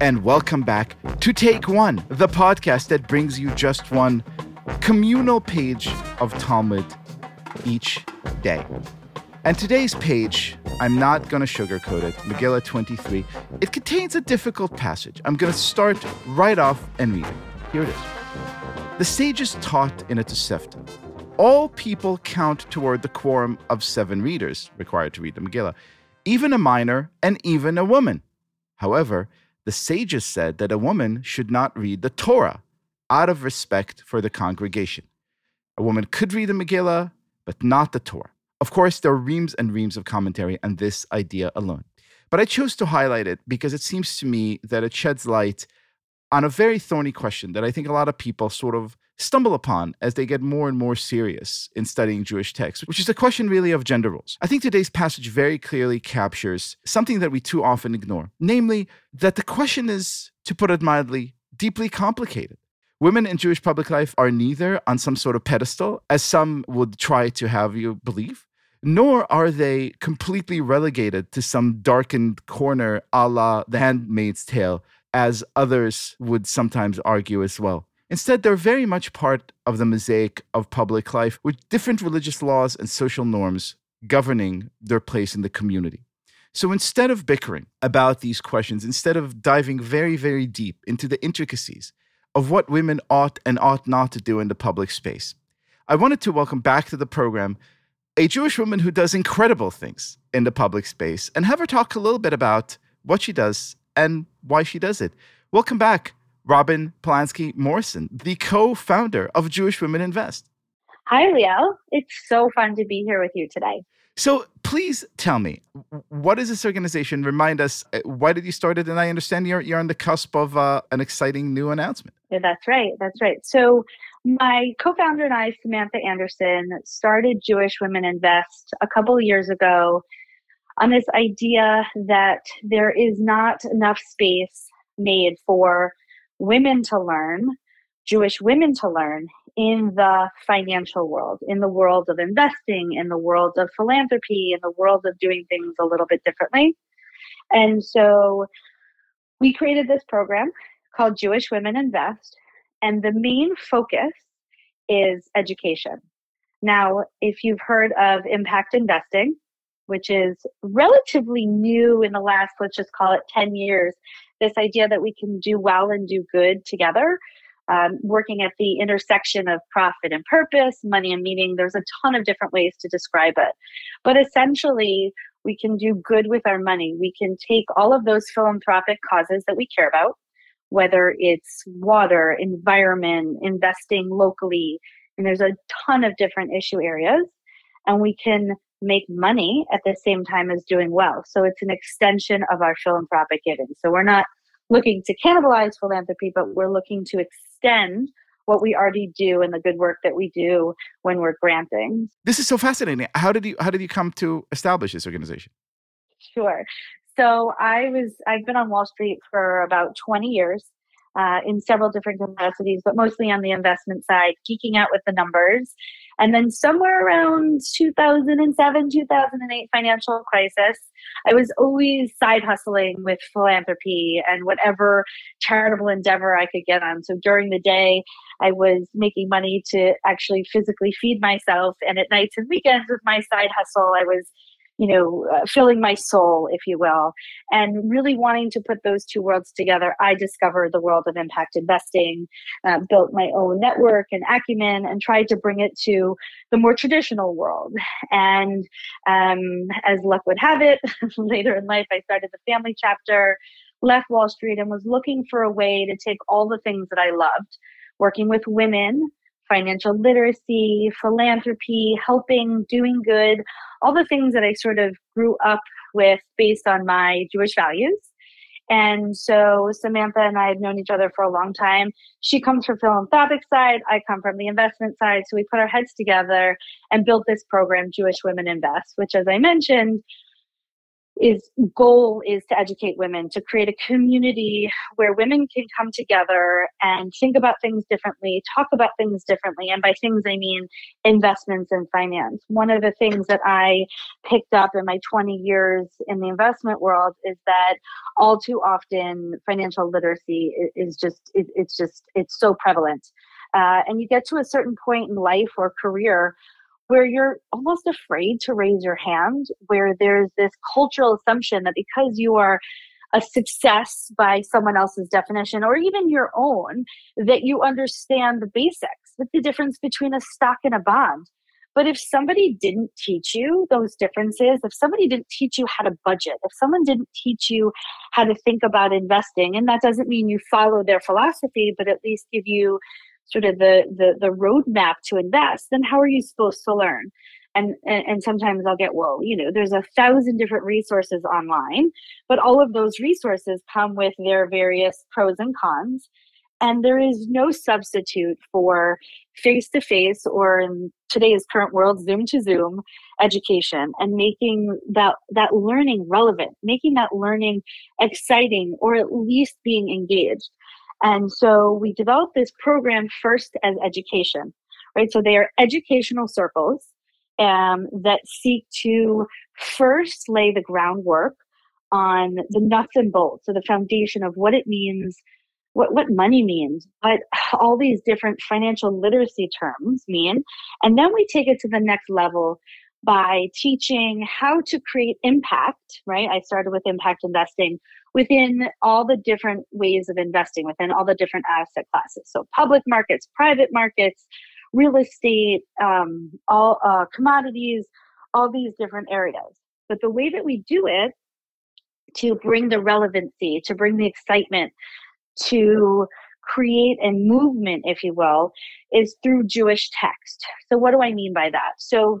and welcome back to Take One, the podcast that brings you just one communal page of Talmud each day. And today's page, I'm not going to sugarcoat it, Megillah 23, it contains a difficult passage. I'm going to start right off and read it. Here it is. The sages taught in a Tosefta. All people count toward the quorum of seven readers required to read the Megillah, even a minor and even a woman. However, the sages said that a woman should not read the Torah out of respect for the congregation. A woman could read the Megillah, but not the Torah. Of course, there are reams and reams of commentary on this idea alone. But I chose to highlight it because it seems to me that it sheds light on a very thorny question that I think a lot of people sort of stumble upon as they get more and more serious in studying Jewish texts, which is the question really of gender roles. I think today's passage very clearly captures something that we too often ignore, namely that the question is, to put it mildly, deeply complicated. Women in Jewish public life are neither on some sort of pedestal, as some would try to have you believe, nor are they completely relegated to some darkened corner a la The Handmaid's Tale, as others would sometimes argue as well. Instead, they're very much part of the mosaic of public life with different religious laws and social norms governing their place in the community. So instead of bickering about these questions, instead of diving very, very deep into the intricacies of what women ought and ought not to do in the public space, I wanted to welcome back to the program a Jewish woman who does incredible things in the public space and have her talk a little bit about what she does and why she does it. Welcome back, Robin Polanski Morrison, the co founder of Jewish Women Invest. Hi, Liel. It's so fun to be here with you today. So, please tell me, what is this organization? Remind us, uh, why did you start it? And I understand you're, you're on the cusp of uh, an exciting new announcement. Yeah, that's right. That's right. So, my co founder and I, Samantha Anderson, started Jewish Women Invest a couple of years ago on this idea that there is not enough space made for women to learn, Jewish women to learn in the financial world, in the world of investing, in the world of philanthropy, in the world of doing things a little bit differently. And so we created this program called Jewish Women Invest, and the main focus is education. Now, if you've heard of impact investing, which is relatively new in the last, let's just call it 10 years, this idea that we can do well and do good together. Um, working at the intersection of profit and purpose, money and meaning. There's a ton of different ways to describe it. But essentially, we can do good with our money. We can take all of those philanthropic causes that we care about, whether it's water, environment, investing locally, and there's a ton of different issue areas, and we can make money at the same time as doing well. So it's an extension of our philanthropic giving. So we're not looking to cannibalize philanthropy, but we're looking to extend what we already do and the good work that we do when we're granting. This is so fascinating. How did you how did you come to establish this organization? Sure. So I was I've been on Wall Street for about 20 years uh, in several different capacities, but mostly on the investment side, geeking out with the numbers. And then somewhere around 2007, 2008 financial crisis, I was always side hustling with philanthropy and whatever charitable endeavor I could get on. So during the day, I was making money to actually physically feed myself. And at nights and weekends with my side hustle, I was you know, uh, filling my soul, if you will, and really wanting to put those two worlds together, I discovered the world of impact investing, uh, built my own network and acumen, and tried to bring it to the more traditional world. And um, as luck would have it, later in life, I started the family chapter, left Wall Street, and was looking for a way to take all the things that I loved working with women financial literacy, philanthropy, helping, doing good, all the things that I sort of grew up with based on my Jewish values. And so Samantha and I have known each other for a long time. She comes from philanthropic side, I come from the investment side. So we put our heads together and built this program, Jewish Women Invest, which as I mentioned, is goal is to educate women to create a community where women can come together and think about things differently talk about things differently and by things i mean investments and finance. One of the things that i picked up in my 20 years in the investment world is that all too often financial literacy is just it's just it's so prevalent. Uh, and you get to a certain point in life or career where you're almost afraid to raise your hand, where there's this cultural assumption that because you are a success by someone else's definition or even your own, that you understand the basics, with the difference between a stock and a bond. But if somebody didn't teach you those differences, if somebody didn't teach you how to budget, if someone didn't teach you how to think about investing, and that doesn't mean you follow their philosophy, but at least give you sort of the the the roadmap to invest, then how are you supposed to learn? And, and, and sometimes I'll get, well, you know, there's a thousand different resources online, but all of those resources come with their various pros and cons. And there is no substitute for face to face or in today's current world, Zoom to Zoom education and making that, that learning relevant, making that learning exciting or at least being engaged. And so we developed this program first as education, right? So they are educational circles um, that seek to first lay the groundwork on the nuts and bolts, so the foundation of what it means, what, what money means, what all these different financial literacy terms mean. And then we take it to the next level by teaching how to create impact, right? I started with impact investing within all the different ways of investing, within all the different asset classes. So, public markets, private markets, real estate, um, all uh, commodities, all these different areas. But the way that we do it to bring the relevancy, to bring the excitement, to create a movement, if you will, is through Jewish text. So, what do I mean by that? So,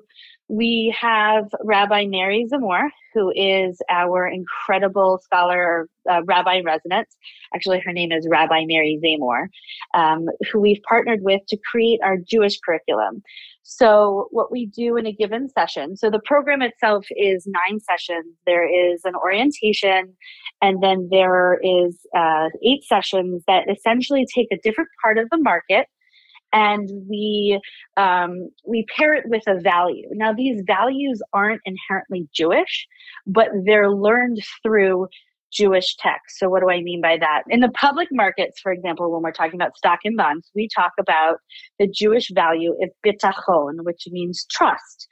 we have Rabbi Mary Zamore, who is our incredible scholar, uh, rabbi resident. Actually, her name is Rabbi Mary Zamore, um, who we've partnered with to create our Jewish curriculum. So, what we do in a given session, so the program itself is nine sessions. There is an orientation, and then there is uh, eight sessions that essentially take a different part of the market and we um, we pair it with a value. Now, these values aren't inherently Jewish, but they're learned through Jewish text. So, what do I mean by that? In the public markets, for example, when we're talking about stock and bonds, we talk about the Jewish value of bitachon, which means trust.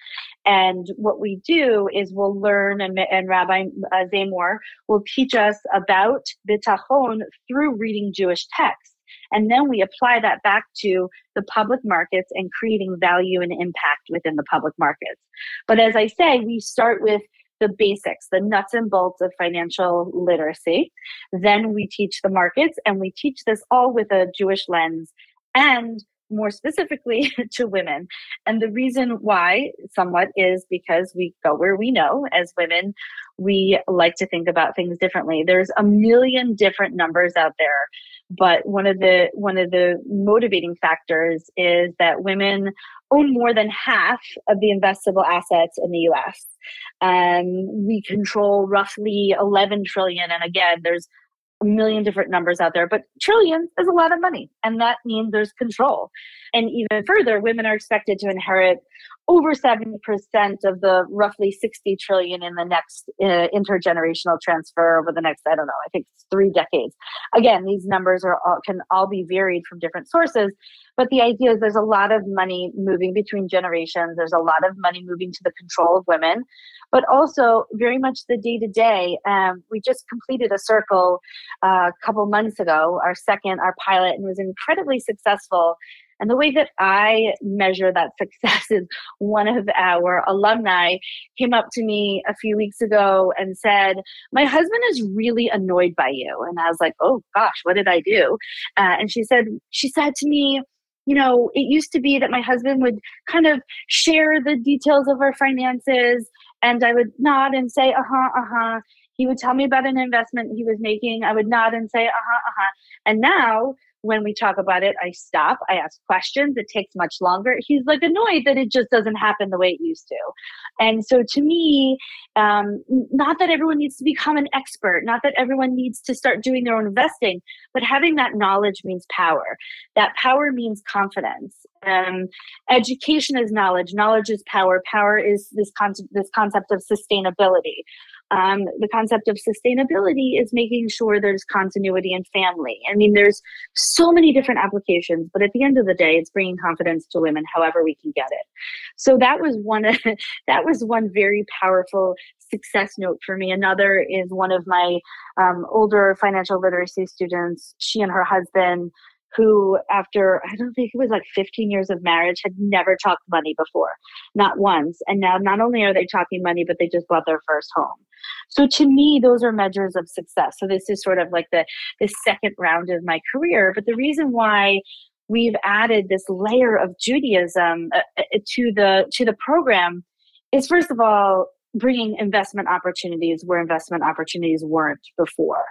And what we do is we'll learn, and, and Rabbi uh, Zamore will teach us about bitachon through reading Jewish text. And then we apply that back to the public markets and creating value and impact within the public markets. But as I say, we start with the basics, the nuts and bolts of financial literacy. Then we teach the markets and we teach this all with a Jewish lens and more specifically to women. And the reason why, somewhat, is because we go where we know as women, we like to think about things differently. There's a million different numbers out there, but one of the one of the motivating factors is that women own more than half of the investable assets in the U.S. Um, we control roughly 11 trillion, and again, there's a million different numbers out there, but trillions is a lot of money. And that means there's control. And even further, women are expected to inherit over 70% of the roughly 60 trillion in the next uh, intergenerational transfer over the next i don't know i think it's three decades. Again these numbers are all, can all be varied from different sources but the idea is there's a lot of money moving between generations. There's a lot of money moving to the control of women but also very much the day to day we just completed a circle uh, a couple months ago our second our pilot and was incredibly successful and the way that I measure that success is one of our alumni came up to me a few weeks ago and said, My husband is really annoyed by you. And I was like, Oh gosh, what did I do? Uh, and she said, She said to me, you know, it used to be that my husband would kind of share the details of our finances and I would nod and say, uh huh, uh huh. He would tell me about an investment he was making. I would nod and say, uh huh, uh huh. And now when we talk about it, I stop, I ask questions, it takes much longer. He's like annoyed that it just doesn't happen the way it used to. And so to me, um, not that everyone needs to become an expert, not that everyone needs to start doing their own investing, but having that knowledge means power. That power means confidence. Um, education is knowledge, knowledge is power, power is this concept, this concept of sustainability. Um, the concept of sustainability is making sure there's continuity in family. I mean, there's so many different applications, but at the end of the day, it's bringing confidence to women however we can get it. So that was one. that was one very powerful success note for me. Another is one of my um, older financial literacy students. She and her husband who after i don't think it was like 15 years of marriage had never talked money before not once. And now not only are they talking money but they just bought their first home. So to me those are measures of success. So this is sort of like the the second round of my career. But the reason why we've added this layer of judaism uh, uh to the to the program is first of all bringing investment opportunities where investment opportunities weren't before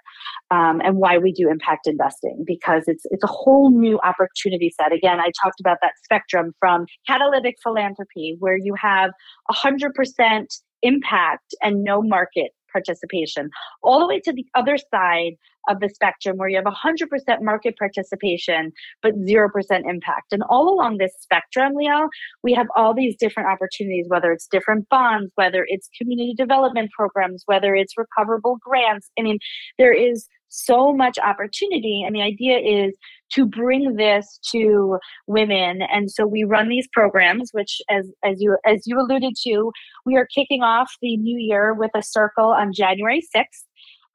um, and why we do impact investing because it's it's a whole new opportunity set. Again i talked about that spectrum from catalytic philanthropy where you have 100% impact and no market participation, all the way to the other side of the spectrum where you have 100% market participation but 0% impact. And all along this spectrum, Leo, we have all these different opportunities, whether it's different bonds, whether it's community development programs, whether it's recoverable grants. I mean, there is so much opportunity. And the idea is to bring this to women. And so we run these programs, which as as you as you alluded to, we are kicking off the new year with a circle on January 6th.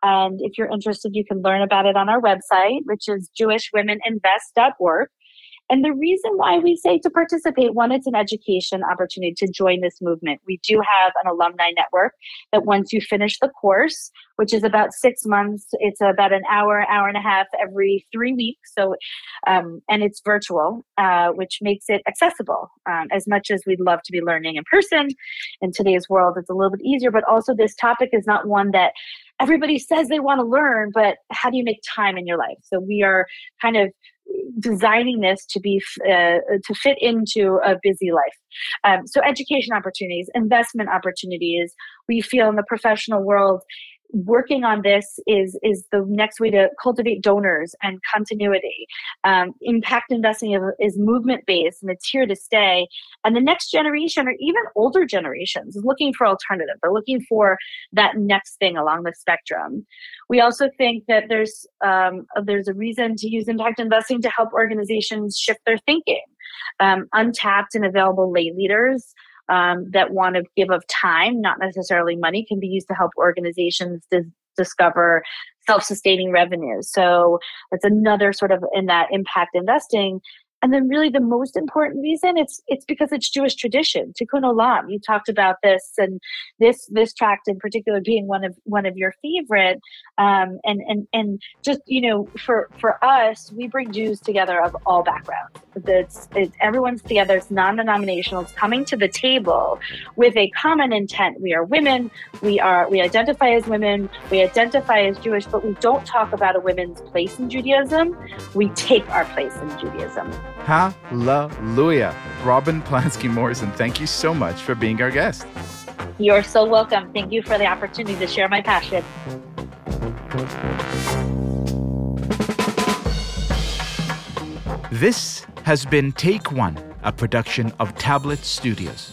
And if you're interested, you can learn about it on our website, which is jewishwomeninvest.org. And the reason why we say to participate, one, it's an education opportunity to join this movement. We do have an alumni network that once you finish the course, which is about six months, it's about an hour, hour and a half every three weeks. So, um, and it's virtual, uh, which makes it accessible. Um, as much as we'd love to be learning in person, in today's world, it's a little bit easier. But also, this topic is not one that everybody says they want to learn, but how do you make time in your life? So we are kind of designing this to be uh, to fit into a busy life. Um, so education opportunities, investment opportunities. We feel in the professional world working on this is is the next way to cultivate donors and continuity. Um, impact investing is movement based and it's here to stay. And the next generation or even older generations is looking for alternative. They're looking for that next thing along the spectrum. We also think that there's um, there's a reason to use impact investing to help organizations shift their thinking. Um, untapped and available lay leaders um, that want to give of time, not necessarily money, can be used to help organizations dis- discover self-sustaining revenues. So that's another sort of in that impact investing and then really the most important reason it's it's because it's Jewish tradition. Tikkun Olam. You talked about this and this this tract in particular being one of one of your favorite. Um, and and and just you know for for us we bring Jews together of all backgrounds. It's, it's everyone's together. It's non-denominational. It's coming to the table with a common intent. We are women. We are we identify as women. We identify as Jewish, but we don't talk about a women's place in Judaism. We take our place in Judaism. Hallelujah. Robin Plansky Morrison, thank you so much for being our guest. You're so welcome. Thank you for the opportunity to share my passion. This has been Take One, a production of Tablet Studios.